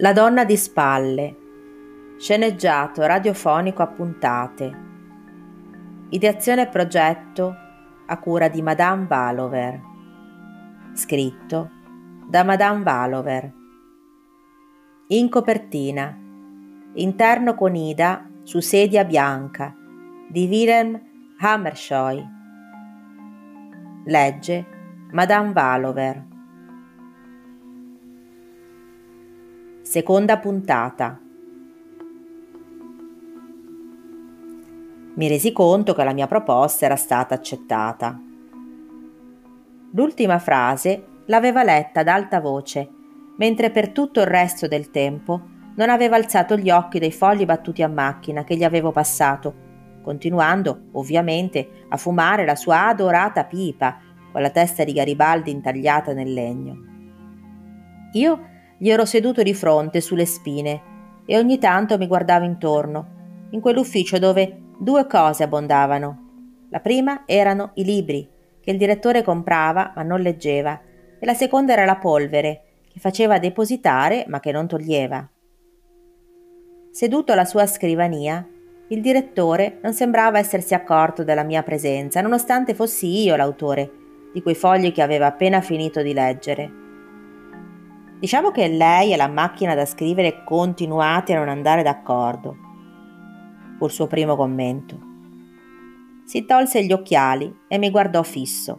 La donna di spalle. Sceneggiato radiofonico a puntate. Ideazione e progetto a cura di Madame Valover. Scritto da Madame Valover. In copertina. Interno con Ida su sedia bianca di Wilhelm Hammershoy. Legge Madame Valover. Seconda puntata. Mi resi conto che la mia proposta era stata accettata. L'ultima frase l'aveva letta ad alta voce, mentre per tutto il resto del tempo non aveva alzato gli occhi dai fogli battuti a macchina che gli avevo passato, continuando, ovviamente, a fumare la sua adorata pipa con la testa di Garibaldi intagliata nel legno. Io gli ero seduto di fronte sulle spine e ogni tanto mi guardavo intorno, in quell'ufficio dove due cose abbondavano. La prima erano i libri, che il direttore comprava ma non leggeva, e la seconda era la polvere, che faceva depositare ma che non toglieva. Seduto alla sua scrivania, il direttore non sembrava essersi accorto della mia presenza, nonostante fossi io l'autore di quei fogli che aveva appena finito di leggere. Diciamo che lei e la macchina da scrivere continuate a non andare d'accordo. Fu il suo primo commento. Si tolse gli occhiali e mi guardò fisso.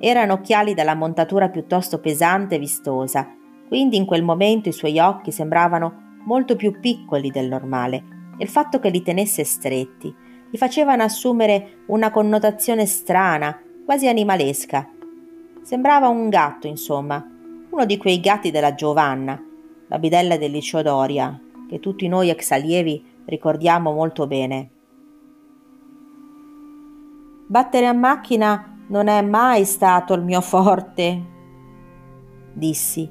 Erano occhiali dalla montatura piuttosto pesante e vistosa, quindi in quel momento i suoi occhi sembravano molto più piccoli del normale e il fatto che li tenesse stretti gli facevano assumere una connotazione strana, quasi animalesca. Sembrava un gatto, insomma, uno di quei gatti della Giovanna, la bidella del liceo Doria, che tutti noi ex allievi ricordiamo molto bene. Battere a macchina non è mai stato il mio forte, dissi,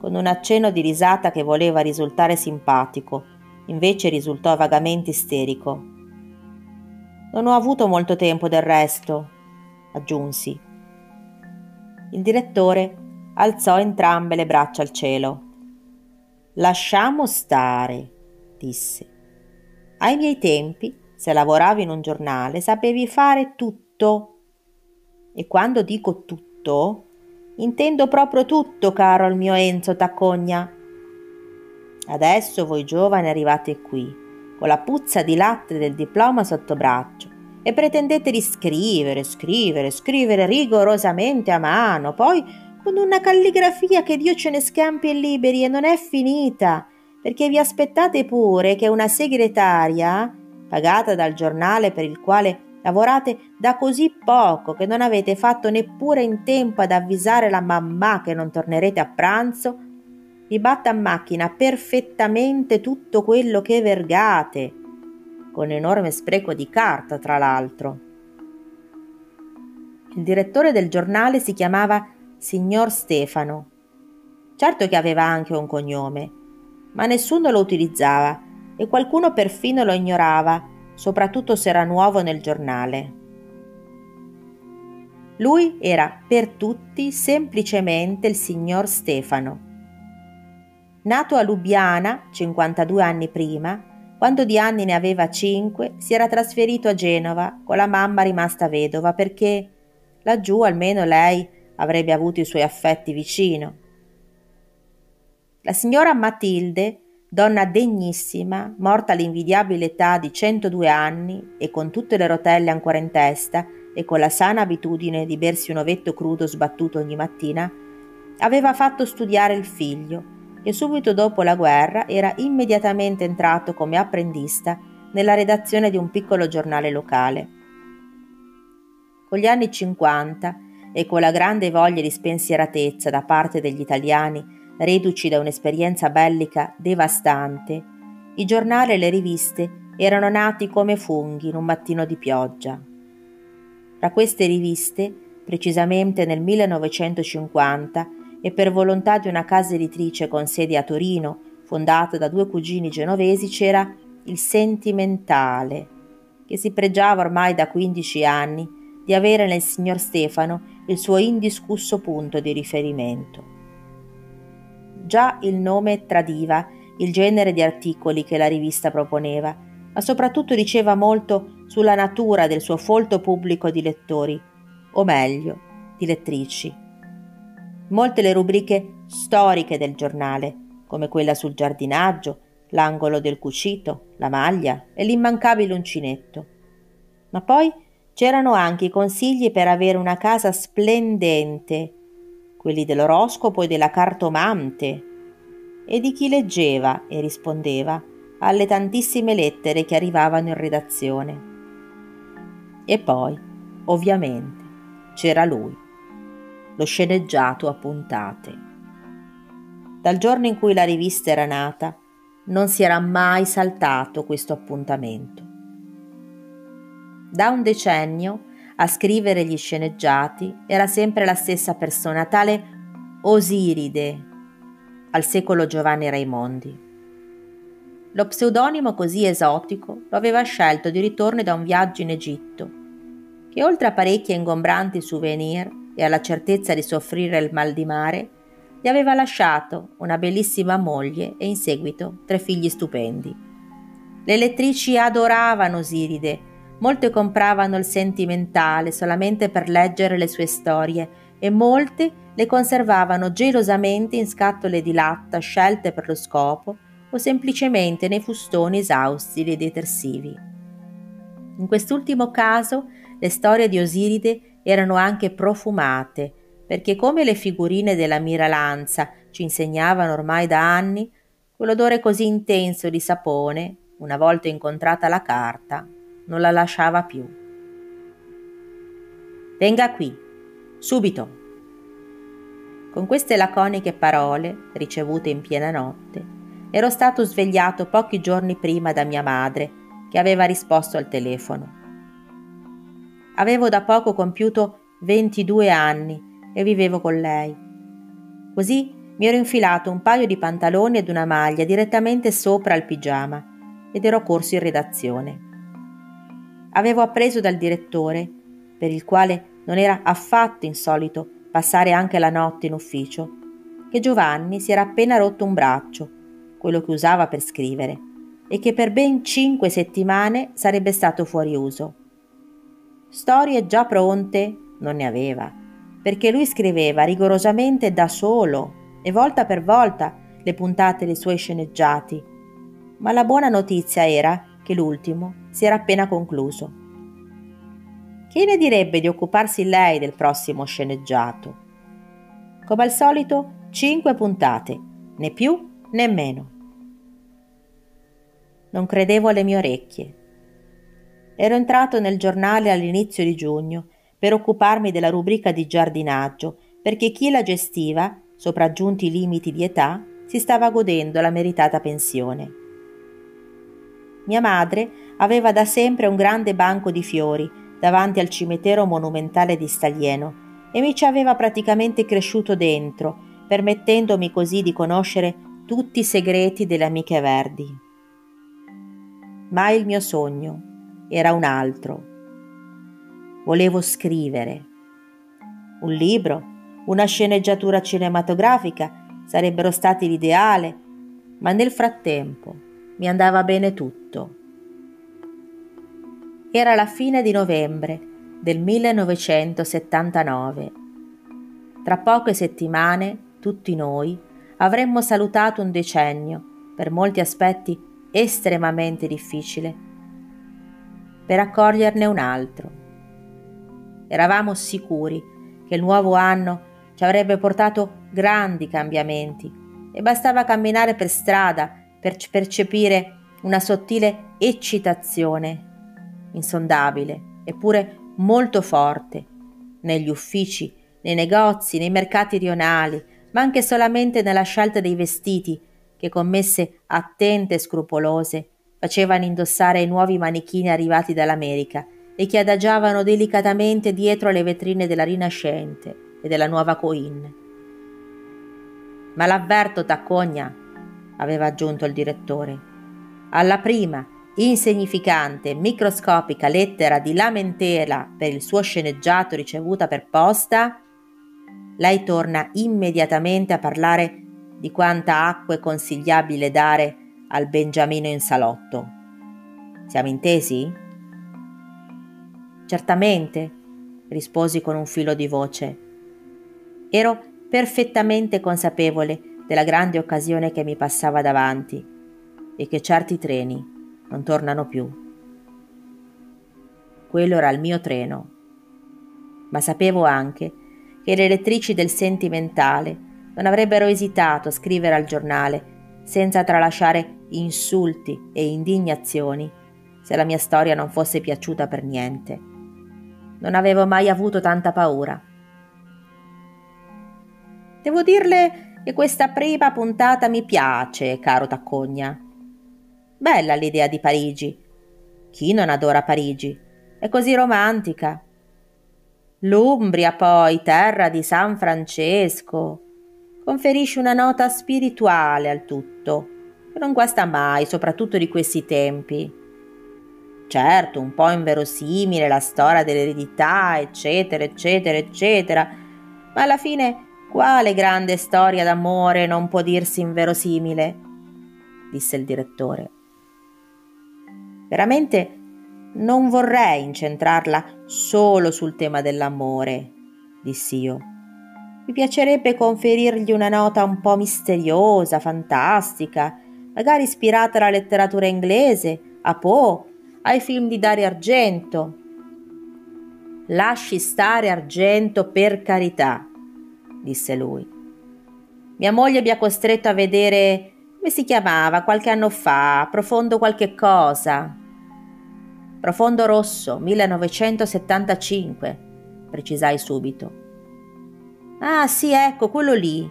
con un accenno di risata che voleva risultare simpatico, invece risultò vagamente isterico. Non ho avuto molto tempo del resto, aggiunsi. Il direttore alzò entrambe le braccia al cielo. Lasciamo stare, disse. Ai miei tempi, se lavoravi in un giornale, sapevi fare tutto. E quando dico tutto, intendo proprio tutto, caro il mio Enzo Taccogna. Adesso voi giovani arrivate qui, con la puzza di latte del diploma sotto braccio, e pretendete di scrivere, scrivere, scrivere rigorosamente a mano, poi con una calligrafia che Dio ce ne scampi e liberi e non è finita, perché vi aspettate pure che una segretaria, pagata dal giornale per il quale lavorate da così poco che non avete fatto neppure in tempo ad avvisare la mamma che non tornerete a pranzo, vi batta a macchina perfettamente tutto quello che vergate, con enorme spreco di carta, tra l'altro. Il direttore del giornale si chiamava signor Stefano. Certo che aveva anche un cognome, ma nessuno lo utilizzava e qualcuno perfino lo ignorava, soprattutto se era nuovo nel giornale. Lui era per tutti semplicemente il signor Stefano. Nato a Lubiana 52 anni prima, quando di anni ne aveva 5, si era trasferito a Genova con la mamma rimasta vedova perché laggiù almeno lei avrebbe avuto i suoi affetti vicino. La signora Matilde, donna degnissima, morta all'invidiabile età di 102 anni e con tutte le rotelle ancora in testa e con la sana abitudine di bersi un ovetto crudo sbattuto ogni mattina, aveva fatto studiare il figlio e subito dopo la guerra era immediatamente entrato come apprendista nella redazione di un piccolo giornale locale. Con gli anni 50 e con la grande voglia di spensieratezza da parte degli italiani, reduci da un'esperienza bellica devastante, i giornali e le riviste erano nati come funghi in un mattino di pioggia. Tra queste riviste, precisamente nel 1950, e per volontà di una casa editrice con sede a Torino, fondata da due cugini genovesi, c'era il Sentimentale, che si pregiava ormai da 15 anni di avere nel signor Stefano il suo indiscusso punto di riferimento. già il nome tradiva il genere di articoli che la rivista proponeva, ma soprattutto diceva molto sulla natura del suo folto pubblico di lettori, o meglio, di lettrici. Molte le rubriche storiche del giornale, come quella sul giardinaggio, l'angolo del cucito, la maglia e l'immancabile uncinetto. Ma poi c'erano anche i consigli per avere una casa splendente, quelli dell'oroscopo e della cartomante, e di chi leggeva e rispondeva alle tantissime lettere che arrivavano in redazione. E poi, ovviamente, c'era lui, lo sceneggiato a puntate. Dal giorno in cui la rivista era nata, non si era mai saltato questo appuntamento. Da un decennio a scrivere gli sceneggiati era sempre la stessa persona, tale Osiride, al secolo Giovanni Raimondi. Lo pseudonimo così esotico lo aveva scelto di ritorno da un viaggio in Egitto, che oltre a parecchi ingombranti souvenir e alla certezza di soffrire il mal di mare, gli aveva lasciato una bellissima moglie e in seguito tre figli stupendi. Le lettrici adoravano Osiride, molte compravano il sentimentale solamente per leggere le sue storie e molte le conservavano gelosamente in scatole di latta scelte per lo scopo o semplicemente nei fustoni esausti dei detersivi. In quest'ultimo caso le storie di Osiride erano anche profumate, perché come le figurine della Miralanza ci insegnavano ormai da anni, quell'odore così intenso di sapone, una volta incontrata la carta, non la lasciava più. Venga qui, subito, con queste laconiche parole, ricevute in piena notte, ero stato svegliato pochi giorni prima da mia madre, che aveva risposto al telefono. Avevo da poco compiuto 22 anni e vivevo con lei. Così mi ero infilato un paio di pantaloni ed una maglia direttamente sopra il pigiama ed ero corso in redazione. Avevo appreso dal direttore, per il quale non era affatto insolito passare anche la notte in ufficio, che Giovanni si era appena rotto un braccio, quello che usava per scrivere, e che per ben cinque settimane sarebbe stato fuori uso. Storie già pronte non ne aveva, perché lui scriveva rigorosamente da solo e volta per volta le puntate dei suoi sceneggiati, ma la buona notizia era che l'ultimo si era appena concluso. Chi ne direbbe di occuparsi lei del prossimo sceneggiato? Come al solito, cinque puntate, né più né meno. Non credevo alle mie orecchie. Ero entrato nel giornale all'inizio di giugno per occuparmi della rubrica di giardinaggio, perché chi la gestiva, sopraggiunti i limiti di età, si stava godendo la meritata pensione. Mia madre aveva da sempre un grande banco di fiori davanti al cimitero monumentale di Staglieno e mi ci aveva praticamente cresciuto dentro, permettendomi così di conoscere tutti i segreti delle amiche verdi. Ma il mio sogno era un altro. Volevo scrivere. Un libro, una sceneggiatura cinematografica sarebbero stati l'ideale, ma nel frattempo mi andava bene tutto. Era la fine di novembre del 1979. Tra poche settimane, tutti noi avremmo salutato un decennio, per molti aspetti estremamente difficile, per accoglierne un altro. Eravamo sicuri che il nuovo anno ci avrebbe portato grandi cambiamenti e bastava camminare per strada per percepire una sottile eccitazione insondabile, eppure molto forte, negli uffici, nei negozi, nei mercati rionali, ma anche solamente nella scelta dei vestiti che commesse attente e scrupolose facevano indossare ai nuovi manichini arrivati dall'America e che adagiavano delicatamente dietro le vetrine della Rinascente e della nuova Coin. Ma l'avverto, Taccogna, aveva aggiunto il direttore. Alla prima, insignificante, microscopica lettera di lamentela per il suo sceneggiato ricevuta per posta, lei torna immediatamente a parlare di quanta acqua è consigliabile dare al beniamino in salotto. Siamo intesi? Certamente, risposi con un filo di voce. Ero perfettamente consapevole della grande occasione che mi passava davanti e che certi treni non tornano più. Quello era il mio treno, ma sapevo anche che le lettrici del sentimentale non avrebbero esitato a scrivere al giornale senza tralasciare insulti e indignazioni se la mia storia non fosse piaciuta per niente. Non avevo mai avuto tanta paura. Devo dirle che questa prima puntata mi piace, caro Taccogna. Bella l'idea di Parigi. Chi non adora Parigi? È così romantica. L'Umbria, poi, terra di San Francesco, conferisce una nota spirituale al tutto, che non guasta mai, soprattutto di questi tempi. Certo, un po' inverosimile la storia dell'eredità, eccetera, eccetera, eccetera, ma alla fine quale grande storia d'amore non può dirsi inverosimile? disse il direttore. Veramente non vorrei incentrarla solo sul tema dell'amore, dissi io. Mi piacerebbe conferirgli una nota un po' misteriosa, fantastica, magari ispirata alla letteratura inglese, a Poe, ai film di Dario Argento. Lasci stare Argento per carità, disse lui. Mia moglie mi ha costretto a vedere come si chiamava qualche anno fa, profondo qualche cosa. Profondo rosso, 1975, precisai subito. Ah sì, ecco, quello lì.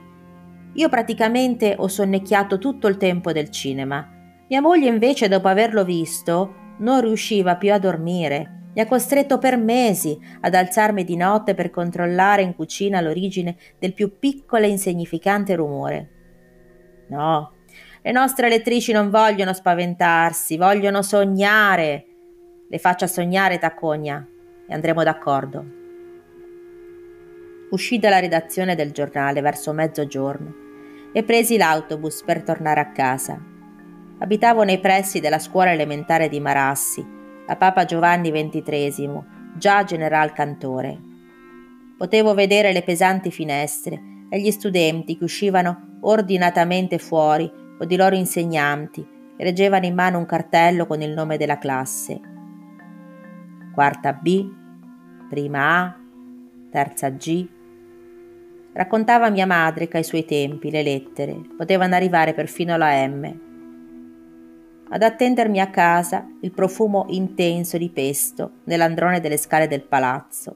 Io praticamente ho sonnecchiato tutto il tempo del cinema. Mia moglie invece, dopo averlo visto, non riusciva più a dormire. Mi ha costretto per mesi ad alzarmi di notte per controllare in cucina l'origine del più piccolo e insignificante rumore. No, le nostre lettrici non vogliono spaventarsi, vogliono sognare. Le faccia sognare, Tacogna, e andremo d'accordo. Uscì dalla redazione del giornale verso mezzogiorno e presi l'autobus per tornare a casa. Abitavo nei pressi della scuola elementare di Marassi, a Papa Giovanni XXIII, già general cantore. Potevo vedere le pesanti finestre e gli studenti che uscivano ordinatamente fuori o di loro insegnanti e reggevano in mano un cartello con il nome della classe. Quarta B, prima A, terza G, Raccontava mia madre che ai suoi tempi le lettere potevano arrivare perfino alla M. Ad attendermi a casa il profumo intenso di pesto nell'androne delle scale del palazzo.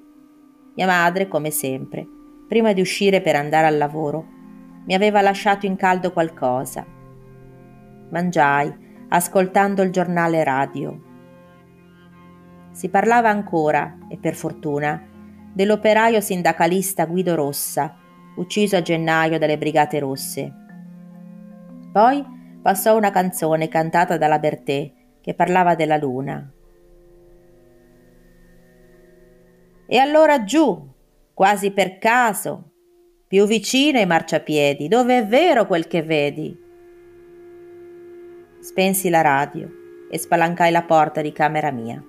Mia madre, come sempre, prima di uscire per andare al lavoro, mi aveva lasciato in caldo qualcosa. Mangiai, ascoltando il giornale radio. Si parlava ancora, e per fortuna, dell'operaio sindacalista Guido Rossa, ucciso a gennaio dalle Brigate Rosse. Poi passò una canzone cantata dalla Bertè che parlava della luna. E allora giù, quasi per caso, più vicino ai marciapiedi, dove è vero quel che vedi. Spensi la radio e spalancai la porta di camera mia.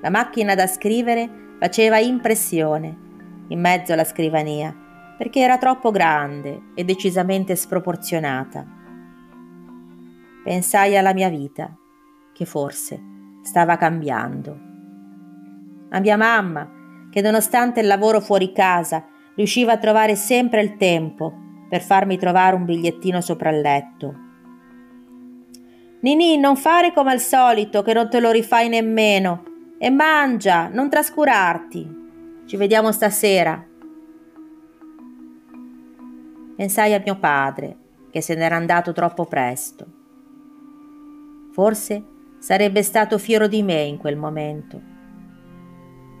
La macchina da scrivere faceva impressione in mezzo alla scrivania perché era troppo grande e decisamente sproporzionata. Pensai alla mia vita, che forse stava cambiando. A mia mamma, che nonostante il lavoro fuori casa riusciva a trovare sempre il tempo per farmi trovare un bigliettino sopra il letto. Nini, non fare come al solito, che non te lo rifai nemmeno. E mangia, non trascurarti. Ci vediamo stasera. Pensai a mio padre, che se n'era andato troppo presto. Forse sarebbe stato fiero di me in quel momento.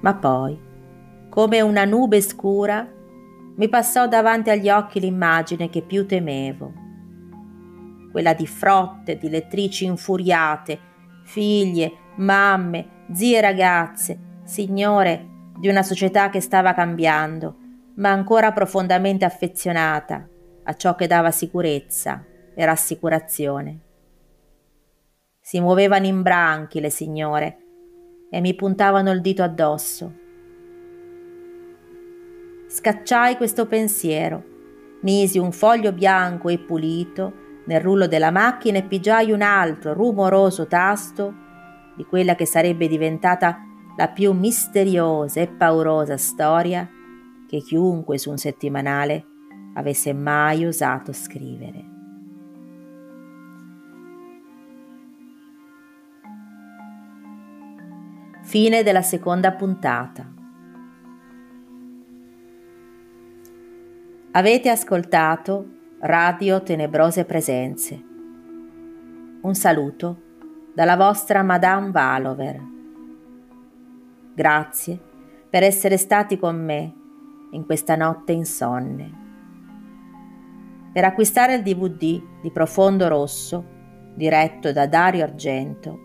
Ma poi, come una nube scura, mi passò davanti agli occhi l'immagine che più temevo. Quella di frotte, di lettrici infuriate, figlie, mamme, zie ragazze, signore di una società che stava cambiando ma ancora profondamente affezionata a ciò che dava sicurezza e rassicurazione. Si muovevano in branchi le signore e mi puntavano il dito addosso. Scacciai questo pensiero, misi un foglio bianco e pulito nel rullo della macchina e pigiai un altro rumoroso tasto di quella che sarebbe diventata la più misteriosa e paurosa storia che chiunque su un settimanale avesse mai osato scrivere. Fine della seconda puntata. Avete ascoltato Radio Tenebrose Presenze. Un saluto dalla vostra Madame Valover. Grazie per essere stati con me in questa notte insonne. Per acquistare il DVD di Profondo Rosso, diretto da Dario Argento,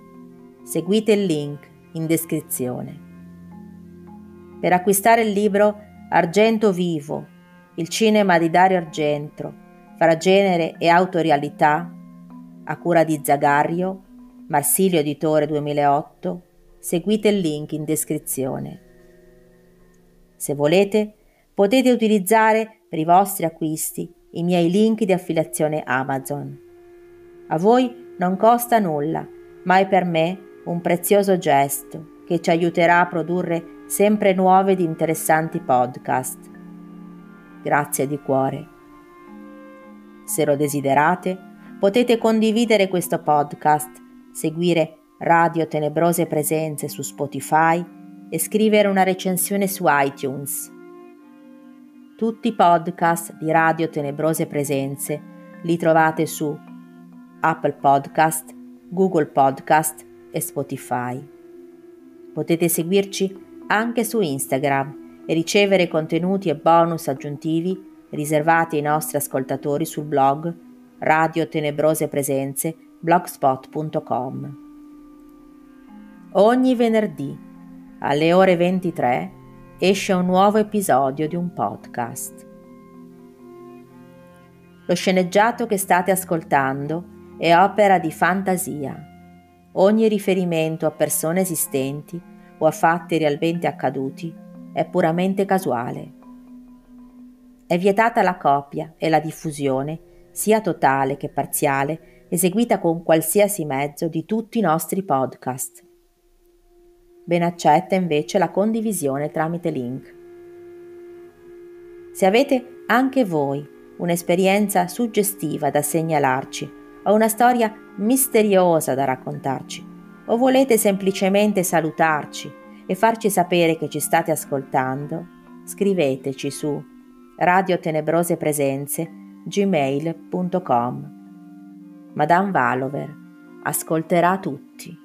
seguite il link in descrizione. Per acquistare il libro Argento Vivo, il cinema di Dario Argento, fra genere e autorialità, a cura di Zagario, Marsilio Editore 2008, seguite il link in descrizione. Se volete, potete utilizzare per i vostri acquisti i miei link di affiliazione Amazon. A voi non costa nulla, ma è per me un prezioso gesto che ci aiuterà a produrre sempre nuove ed interessanti podcast. Grazie di cuore. Se lo desiderate, potete condividere questo podcast, seguire Radio Tenebrose Presenze su Spotify e scrivere una recensione su iTunes. Tutti i podcast di Radio Tenebrose Presenze li trovate su Apple Podcast, Google Podcast e Spotify. Potete seguirci anche su Instagram e ricevere contenuti e bonus aggiuntivi riservati ai nostri ascoltatori sul blog Radio Tenebrose Presenze blogspot.com. Ogni venerdì alle ore 23 esce un nuovo episodio di un podcast. Lo sceneggiato che state ascoltando è opera di fantasia. Ogni riferimento a persone esistenti o a fatti realmente accaduti è puramente casuale è vietata la copia e la diffusione, sia totale che parziale, eseguita con qualsiasi mezzo di tutti i nostri podcast. Ben accetta invece la condivisione tramite link. Se avete anche voi un'esperienza suggestiva da segnalarci o una storia misteriosa da raccontarci, o volete semplicemente salutarci e farci sapere che ci state ascoltando, scriveteci su Radio Tenebrose Presenze gmail.com Madame Valover ascolterà tutti.